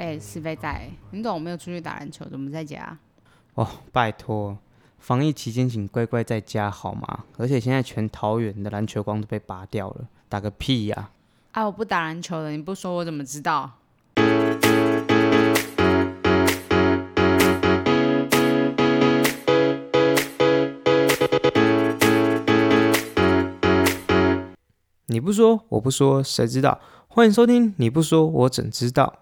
哎，是非仔，你懂我没有出去打篮球，怎么在家？哦，拜托，防疫期间请乖乖在家好吗？而且现在全桃园的篮球光都被拔掉了，打个屁呀！啊，我不打篮球了，你不说我怎么知道？你不说，我不说，谁知道？欢迎收听，你不说，我怎知道？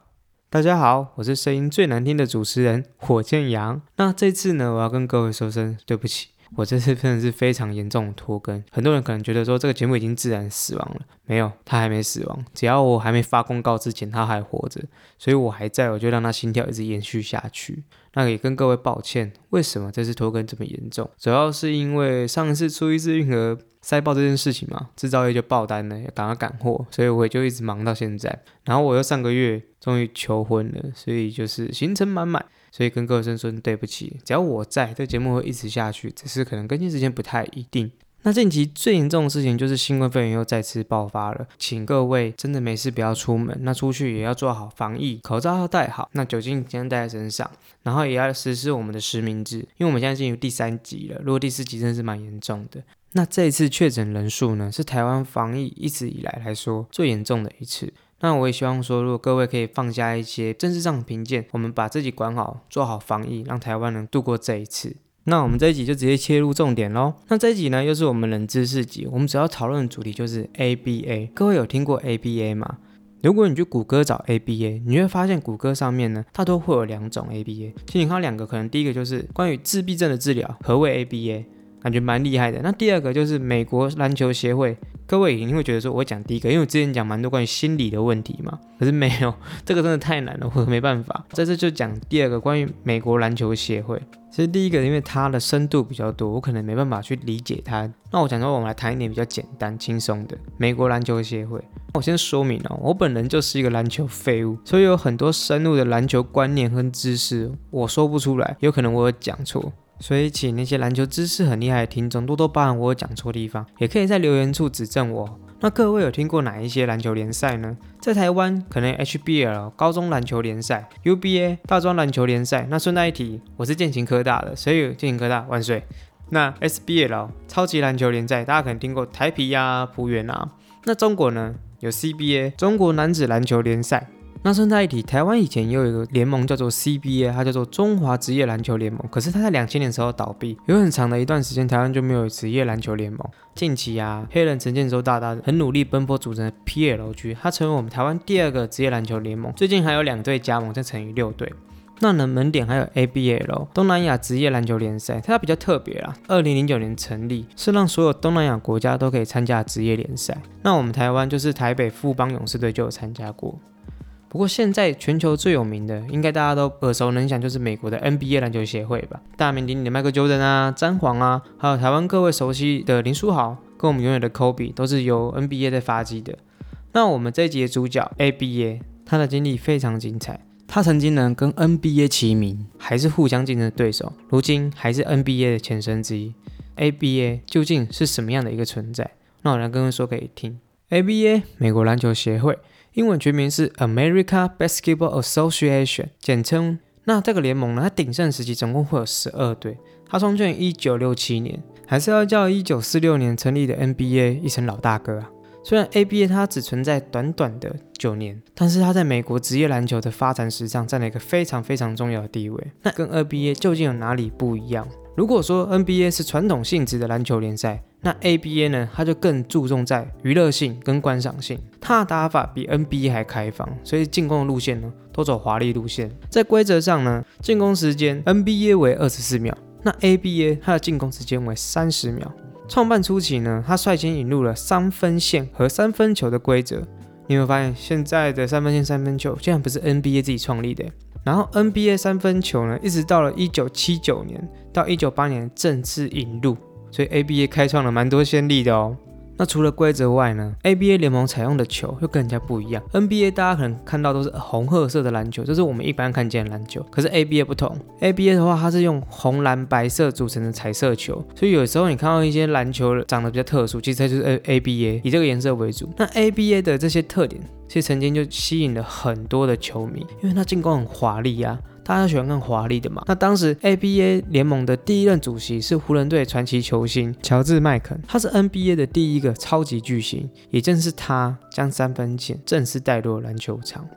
大家好，我是声音最难听的主持人火箭羊。那这次呢，我要跟各位说声对不起，我这次真的是非常严重的拖更。很多人可能觉得说这个节目已经自然死亡了，没有，他还没死亡。只要我还没发公告之前，他还活着，所以我还在，我就让他心跳一直延续下去。那也跟各位抱歉，为什么这次拖更这么严重？主要是因为上一次出一次运河。塞爆这件事情嘛，制造业就爆单了，要赶快赶货，所以我也就一直忙到现在。然后我又上个月终于求婚了，所以就是行程满满，所以跟各位说声对不起。只要我在，这节目会一直下去，只是可能更新时间不太一定。那近期最严重的事情就是新冠肺炎又再次爆发了，请各位真的没事不要出门，那出去也要做好防疫，口罩要戴好，那酒精尽量带在身上，然后也要实施我们的实名制，因为我们现在进入第三级了，如果第四级真的是蛮严重的。那这一次确诊人数呢，是台湾防疫一直以来来说最严重的一次。那我也希望说，如果各位可以放下一些政治上的偏见，我们把自己管好，做好防疫，让台湾能度过这一次。那我们这一集就直接切入重点喽。那这一集呢，又是我们冷知识集，我们主要讨论的主题就是 ABA。各位有听过 ABA 吗？如果你去谷歌找 ABA，你会发现谷歌上面呢，它都会有两种 ABA。其实你看两个，可能第一个就是关于自闭症的治疗，何谓 ABA？感觉蛮厉害的。那第二个就是美国篮球协会，各位一定会觉得说，我讲第一个，因为我之前讲蛮多关于心理的问题嘛。可是没有，这个真的太难了，我没办法。在这就讲第二个关于美国篮球协会。其实第一个，因为它的深度比较多，我可能没办法去理解它。那我讲说，我们来谈一点比较简单轻松的美国篮球协会。我先说明哦，我本人就是一个篮球废物，所以有很多深入的篮球观念和知识，我说不出来，有可能我有讲错。所以，请那些篮球知识很厉害的听众多多包涵我讲错地方，也可以在留言处指正我。那各位有听过哪一些篮球联赛呢？在台湾可能 HBL 高中篮球联赛、UBA 大专篮球联赛。那顺带一提，我是建勤科大的，所以建勤科大万岁。那 SBL 超级篮球联赛，大家可能听过台皮呀、浦原啊。那中国呢，有 CBA 中国男子篮球联赛。那顺带一提，台湾以前也有一个联盟叫做 CBA，它叫做中华职业篮球联盟。可是它在两千年时候倒闭，有很长的一段时间，台湾就没有职业篮球联盟。近期啊，黑人陈建州大大很努力奔波组成 PLG，它成为我们台湾第二个职业篮球联盟。最近还有两队加盟，再乘以六队。那冷，门点还有 ABL 东南亚职业篮球联赛，它比较特别啦。二零零九年成立，是让所有东南亚国家都可以参加职业联赛。那我们台湾就是台北富邦勇士队就有参加过。不过现在全球最有名的，应该大家都耳熟能详，就是美国的 NBA 篮球协会吧。大名鼎鼎的迈克尔·乔丹啊、詹皇啊，还有台湾各位熟悉的林书豪，跟我们永远的 Kobe，都是由 NBA 在发迹的。那我们这一集的主角 ABA，他的经历非常精彩。他曾经呢跟 NBA 齐名，还是互相竞争的对手，如今还是 NBA 的前身之一。ABA 究竟是什么样的一个存在？那我来跟各位说给你听。ABA 美国篮球协会。英文全名是 America Basketball Association，简称。那这个联盟呢，它鼎盛时期总共会有十二队。它创建于一九六七年，还是要叫一九四六年成立的 NBA 一声老大哥啊。虽然 ABA 它只存在短短的九年，但是它在美国职业篮球的发展史上占了一个非常非常重要的地位。那跟 NBA 究竟有哪里不一样？如果说 NBA 是传统性质的篮球联赛，那 ABA 呢，它就更注重在娱乐性跟观赏性。它的打法比 NBA 还开放，所以进攻的路线呢都走华丽路线。在规则上呢，进攻时间 NBA 为二十四秒，那 ABA 它的进攻时间为三十秒。创办初期呢，它率先引入了三分线和三分球的规则。你会发现，现在的三分线、三分球竟然不是 NBA 自己创立的。然后 NBA 三分球呢，一直到了一九七九年到一九八年正式引入。所以 ABA 开创了蛮多先例的哦。那除了规则外呢，ABA 联盟采用的球又跟人家不一样。NBA 大家可能看到都是红褐色的篮球，这是我们一般看见的篮球。可是 ABA 不同，ABA 的话它是用红蓝白色组成的彩色球，所以有时候你看到一些篮球长得比较特殊，其实它就是 A ABA 以这个颜色为主。那 ABA 的这些特点，其实曾经就吸引了很多的球迷，因为它进攻很华丽啊。大家喜欢看华丽的嘛？那当时 ABA 联盟的第一任主席是湖人队传奇球星乔治麦肯，他是 NBA 的第一个超级巨星，也正是他将三分线正式带入篮球场。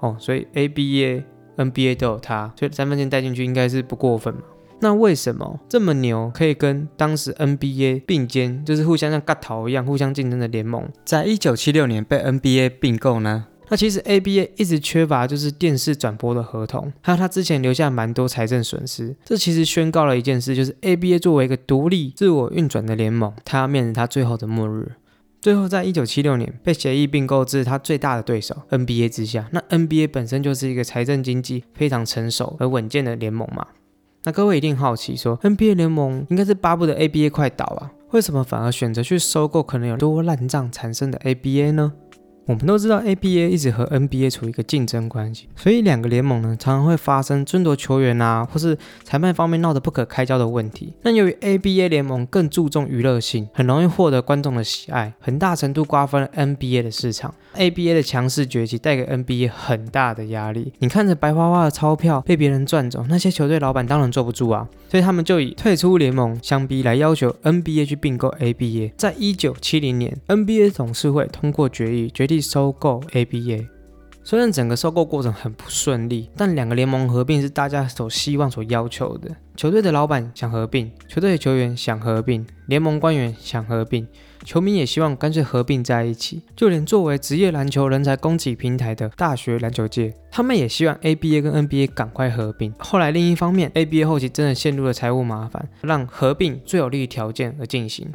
哦，所以 ABA、NBA 都有他，所以三分线带进去应该是不过分嘛？那为什么这么牛，可以跟当时 NBA 并肩，就是互相像割头一样互相竞争的联盟，在一九七六年被 NBA 并购呢？那其实 ABA 一直缺乏就是电视转播的合同，还有他之前留下蛮多财政损失。这其实宣告了一件事，就是 ABA 作为一个独立自我运转的联盟，它要面临它最后的末日。最后在一九七六年被协议并购至它最大的对手 NBA 之下。那 NBA 本身就是一个财政经济非常成熟而稳健的联盟嘛。那各位一定好奇说，NBA 联盟应该是巴不得 ABA 快倒啊，为什么反而选择去收购可能有多烂账产生的 ABA 呢？我们都知道，ABA 一直和 NBA 处于一个竞争关系，所以两个联盟呢常常会发生争夺球员啊，或是裁判方面闹得不可开交的问题。那由于 ABA 联盟更注重娱乐性，很容易获得观众的喜爱，很大程度瓜分了 NBA 的市场。ABA 的强势崛起带给 NBA 很大的压力。你看着白花花的钞票被别人赚走，那些球队老板当然坐不住啊，所以他们就以退出联盟相逼来要求 NBA 去并购 ABA。在一九七零年，NBA 董事会通过决议，决定。收购 ABA，虽然整个收购过程很不顺利，但两个联盟合并是大家所希望、所要求的。球队的老板想合并，球队的球员想合并，联盟官员想合并，球迷也希望干脆合并在一起。就连作为职业篮球人才供给平台的大学篮球界，他们也希望 ABA 跟 NBA 赶快合并。后来另一方面，ABA 后期真的陷入了财务麻烦，让合并最有利条件而进行。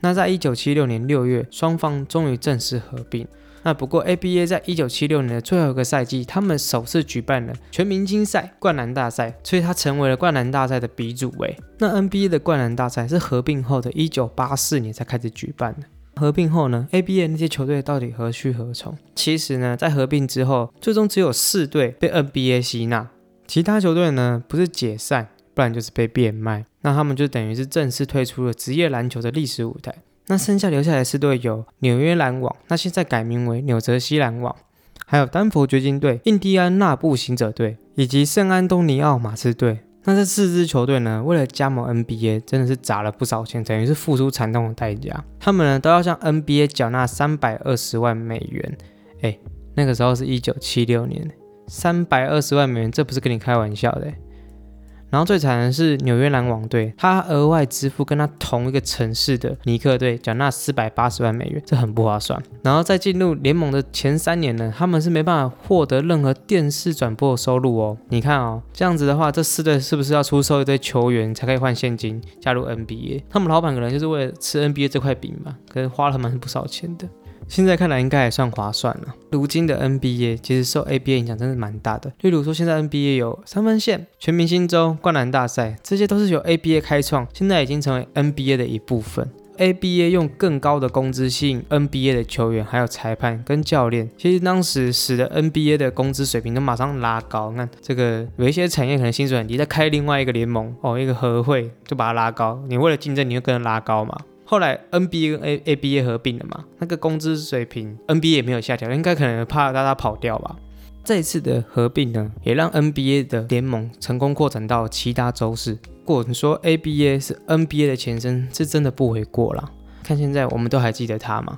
那在一九七六年六月，双方终于正式合并。那不过，ABA 在一九七六年的最后一个赛季，他们首次举办了全明星赛灌篮大赛，所以它成为了灌篮大赛的鼻祖。位。那 NBA 的灌篮大赛是合并后的一九八四年才开始举办的。合并后呢，ABA 那些球队到底何去何从？其实呢，在合并之后，最终只有四队被 NBA 吸纳，其他球队呢，不是解散，不然就是被变卖。那他们就等于是正式退出了职业篮球的历史舞台。那剩下留下来四队有纽约篮网，那现在改名为纽泽西篮网，还有丹佛掘金队、印第安纳步行者队以及圣安东尼奥马刺队。那这四支球队呢，为了加盟 NBA，真的是砸了不少钱，等于是付出惨痛的代价。他们呢都要向 NBA 缴纳三百二十万美元。哎，那个时候是一九七六年，三百二十万美元，这不是跟你开玩笑的。然后最惨的是纽约篮网队，他额外支付跟他同一个城市的尼克队缴纳四百八十万美元，这很不划算。然后在进入联盟的前三年呢，他们是没办法获得任何电视转播的收入哦。你看哦，这样子的话，这四队是不是要出售一堆球员才可以换现金加入 NBA？他们老板可能就是为了吃 NBA 这块饼嘛，可是花了他们不少钱的。现在看来应该也算划算了。如今的 NBA 其实受 ABA 影响真的蛮大的。例如说，现在 NBA 有三分线、全明星周、灌篮大赛，这些都是由 ABA 开创，现在已经成为 NBA 的一部分。ABA 用更高的工资吸引 NBA 的球员，还有裁判跟教练。其实当时使得 NBA 的工资水平都马上拉高。看这个有一些产业可能薪水很低，再开另外一个联盟哦，一个合会就把它拉高。你为了竞争，你就跟着拉高嘛。后来 NBA 跟 A ABA 合并了嘛，那个工资水平 NBA 也没有下调，应该可能怕大家跑掉吧。这一次的合并呢，也让 NBA 的联盟成功扩展到其他州市。如果你说 ABA 是 NBA 的前身，是真的不为过了。看现在我们都还记得它吗？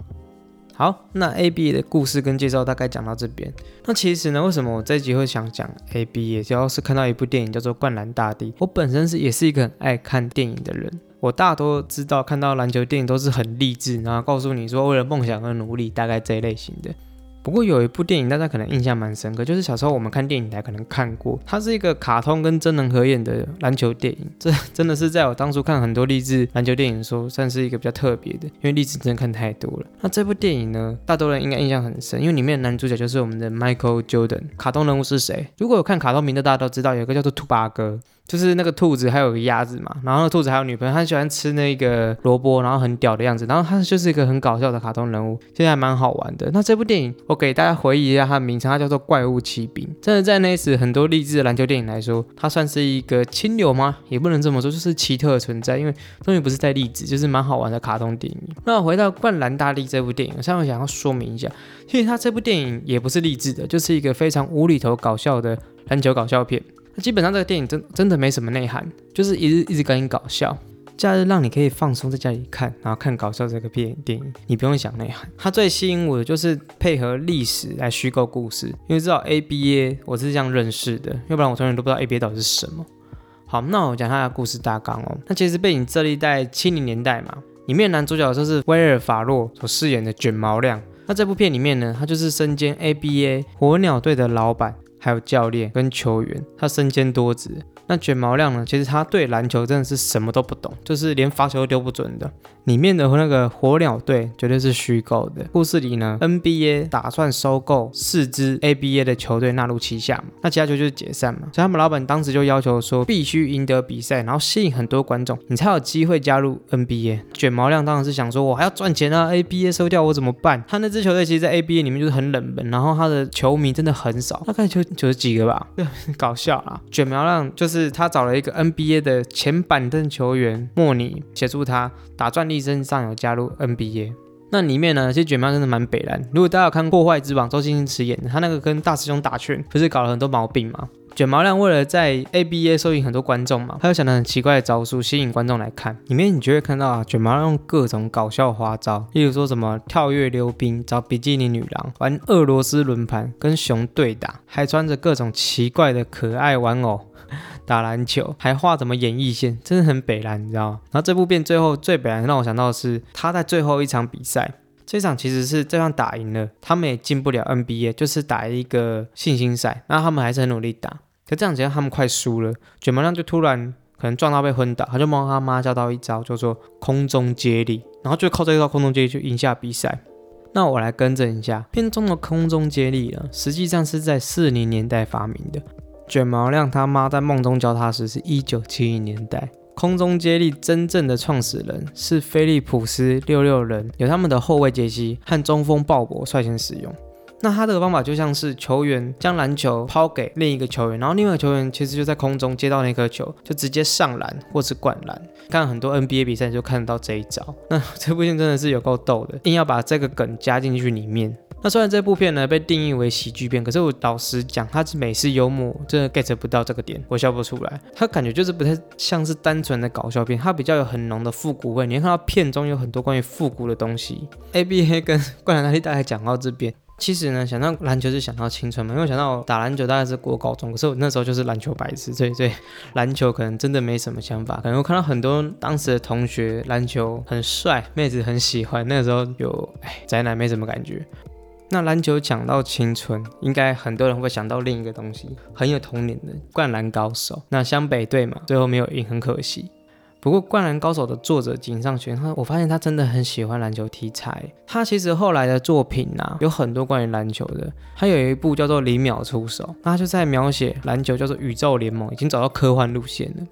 好，那 ABA 的故事跟介绍大概讲到这边。那其实呢，为什么我这集会想讲 ABA？主要是看到一部电影叫做《灌篮大帝》，我本身是也是一个很爱看电影的人。我大多知道，看到篮球电影都是很励志，然后告诉你说为了梦想而努力，大概这一类型的。不过有一部电影大家可能印象蛮深刻，就是小时候我们看电影台可能看过，它是一个卡通跟真人合演的篮球电影。这真的是在我当初看很多励志篮球电影的时候，算是一个比较特别的，因为励志真的看太多了。那这部电影呢，大多人应该印象很深，因为里面的男主角就是我们的 Michael Jordan。卡通人物是谁？如果有看卡通名的，大家都知道有一个叫做兔八哥。就是那个兔子还有个鸭子嘛，然后兔子还有女朋友，他喜欢吃那个萝卜，然后很屌的样子，然后他就是一个很搞笑的卡通人物，现在还蛮好玩的。那这部电影我给大家回忆一下它的名称，它叫做《怪物骑兵》。真的在那时很多励志的篮球电影来说，它算是一个清流吗？也不能这么说，就是奇特的存在，因为终于不是在励志，就是蛮好玩的卡通电影。那回到《灌篮大力》这部电影，我想要说明一下，其实它这部电影也不是励志的，就是一个非常无厘头搞笑的篮球搞笑片。那基本上这个电影真真的没什么内涵，就是一直一直跟你搞笑。假日让你可以放松在家里看，然后看搞笑这个片电影，你不用想内涵。它最吸引我的就是配合历史来虚构故事，因为知道 ABA 我是这样认识的，要不然我从来都不知道 ABA 到底是什么。好，那我讲它的故事大纲哦。那其实背景这一代七零年代嘛，里面男主角就是威尔法洛所饰演的卷毛亮。那这部片里面呢，他就是身兼 ABA 火鸟队的老板。还有教练跟球员，他身兼多职。那卷毛亮呢？其实他对篮球真的是什么都不懂，就是连罚球都丢不准的。里面的那个火鸟队绝对是虚构的。故事里呢，NBA 打算收购四支 ABA 的球队纳入旗下嘛，那其他球就是解散嘛。所以他们老板当时就要求说，必须赢得比赛，然后吸引很多观众，你才有机会加入 NBA。卷毛亮当然是想说，我还要赚钱啊，ABA 收掉我怎么办？他那支球队其实，在 ABA 里面就是很冷门，然后他的球迷真的很少，大概就九十几个吧，搞笑啊。卷毛亮就是是他找了一个 NBA 的前板凳球员莫尼协助他打转。力身上有加入 NBA，那里面呢，其实卷毛真的蛮北蓝。如果大家有看《破坏之王》，周星驰演的，他那个跟大师兄打拳，不是搞了很多毛病吗？卷毛亮为了在 ABA 收引很多观众嘛，他又想了很奇怪的招数吸引观众来看。里面你就会看到啊，卷毛亮用各种搞笑花招，例如说什么跳跃溜冰、找比基尼女郎、玩俄罗斯轮盘、跟熊对打，还穿着各种奇怪的可爱玩偶。打篮球还画什么演艺线，真的很北蓝，你知道吗？然后这部片最后最北蓝让我想到的是他在最后一场比赛，这场其实是这场打赢了，他们也进不了 NBA，就是打一个信心赛，然后他们还是很努力打，可这样子他们快输了，卷毛亮就突然可能撞到被昏倒，他就帮他妈教到一招叫做空中接力，然后就靠这一招空中接力就赢下比赛。那我来更正一下，片中的空中接力呢，实际上是在四零年代发明的。卷毛亮他妈在梦中教他时是一九七零年代，空中接力真正的创始人是菲利普斯六六人，由他们的后卫杰西和中锋鲍勃率先使用。那他这个方法就像是球员将篮球抛给另一个球员，然后另外一个球员其实就在空中接到那颗球，就直接上篮或是灌篮。看很多 NBA 比赛就看得到这一招。那这部片真的是有够逗的，硬要把这个梗加进去里面。那虽然这部片呢被定义为喜剧片，可是我老实讲，它是美式幽默，真的 get 不到这个点，我笑不出来。它感觉就是不太像是单纯的搞笑片，它比较有很浓的复古味。你会看到片中有很多关于复古的东西。ABA 跟 灌篮大力大概讲到这边，其实呢想到篮球是想到青春嘛，因为想到打篮球大概是过高中，可是我那时候就是篮球白痴，所以对篮球可能真的没什么想法。可能我看到很多当时的同学篮球很帅，妹子很喜欢，那个时候有哎宅男没什么感觉。那篮球讲到青春，应该很多人会想到另一个东西，很有童年的《灌篮高手》。那湘北队嘛，最后没有赢，很可惜。不过《灌篮高手》的作者井上玄，他我发现他真的很喜欢篮球题材。他其实后来的作品啊，有很多关于篮球的。他有一部叫做《零秒出手》，那他就在描写篮球，叫做《宇宙联盟》，已经找到科幻路线了。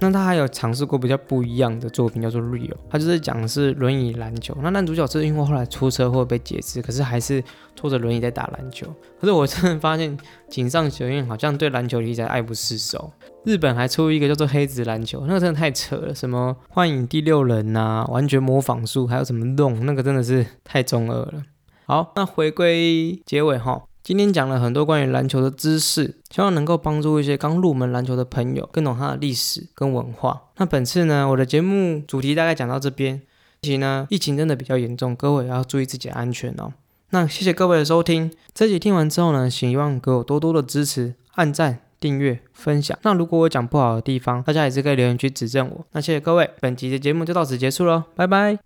那他还有尝试过比较不一样的作品，叫做《Rio》，他就是讲的是轮椅篮球。那男主角是因为后来出车祸被截肢，可是还是拖着轮椅在打篮球。可是我真的发现井上学院好像对篮球理解爱不释手。日本还出一个叫做《黑子篮球》，那个真的太扯了，什么幻影第六人呐，完全模仿术，还有什么弄，那个真的是太中二了。好，那回归结尾哈。今天讲了很多关于篮球的知识，希望能够帮助一些刚入门篮球的朋友更懂它的历史跟文化。那本次呢，我的节目主题大概讲到这边。其实呢，疫情真的比较严重，各位也要注意自己的安全哦。那谢谢各位的收听，这集听完之后呢，希望给我多多的支持，按赞、订阅、分享。那如果我讲不好的地方，大家也是可以留言区指正我。那谢谢各位，本集的节目就到此结束喽，拜拜。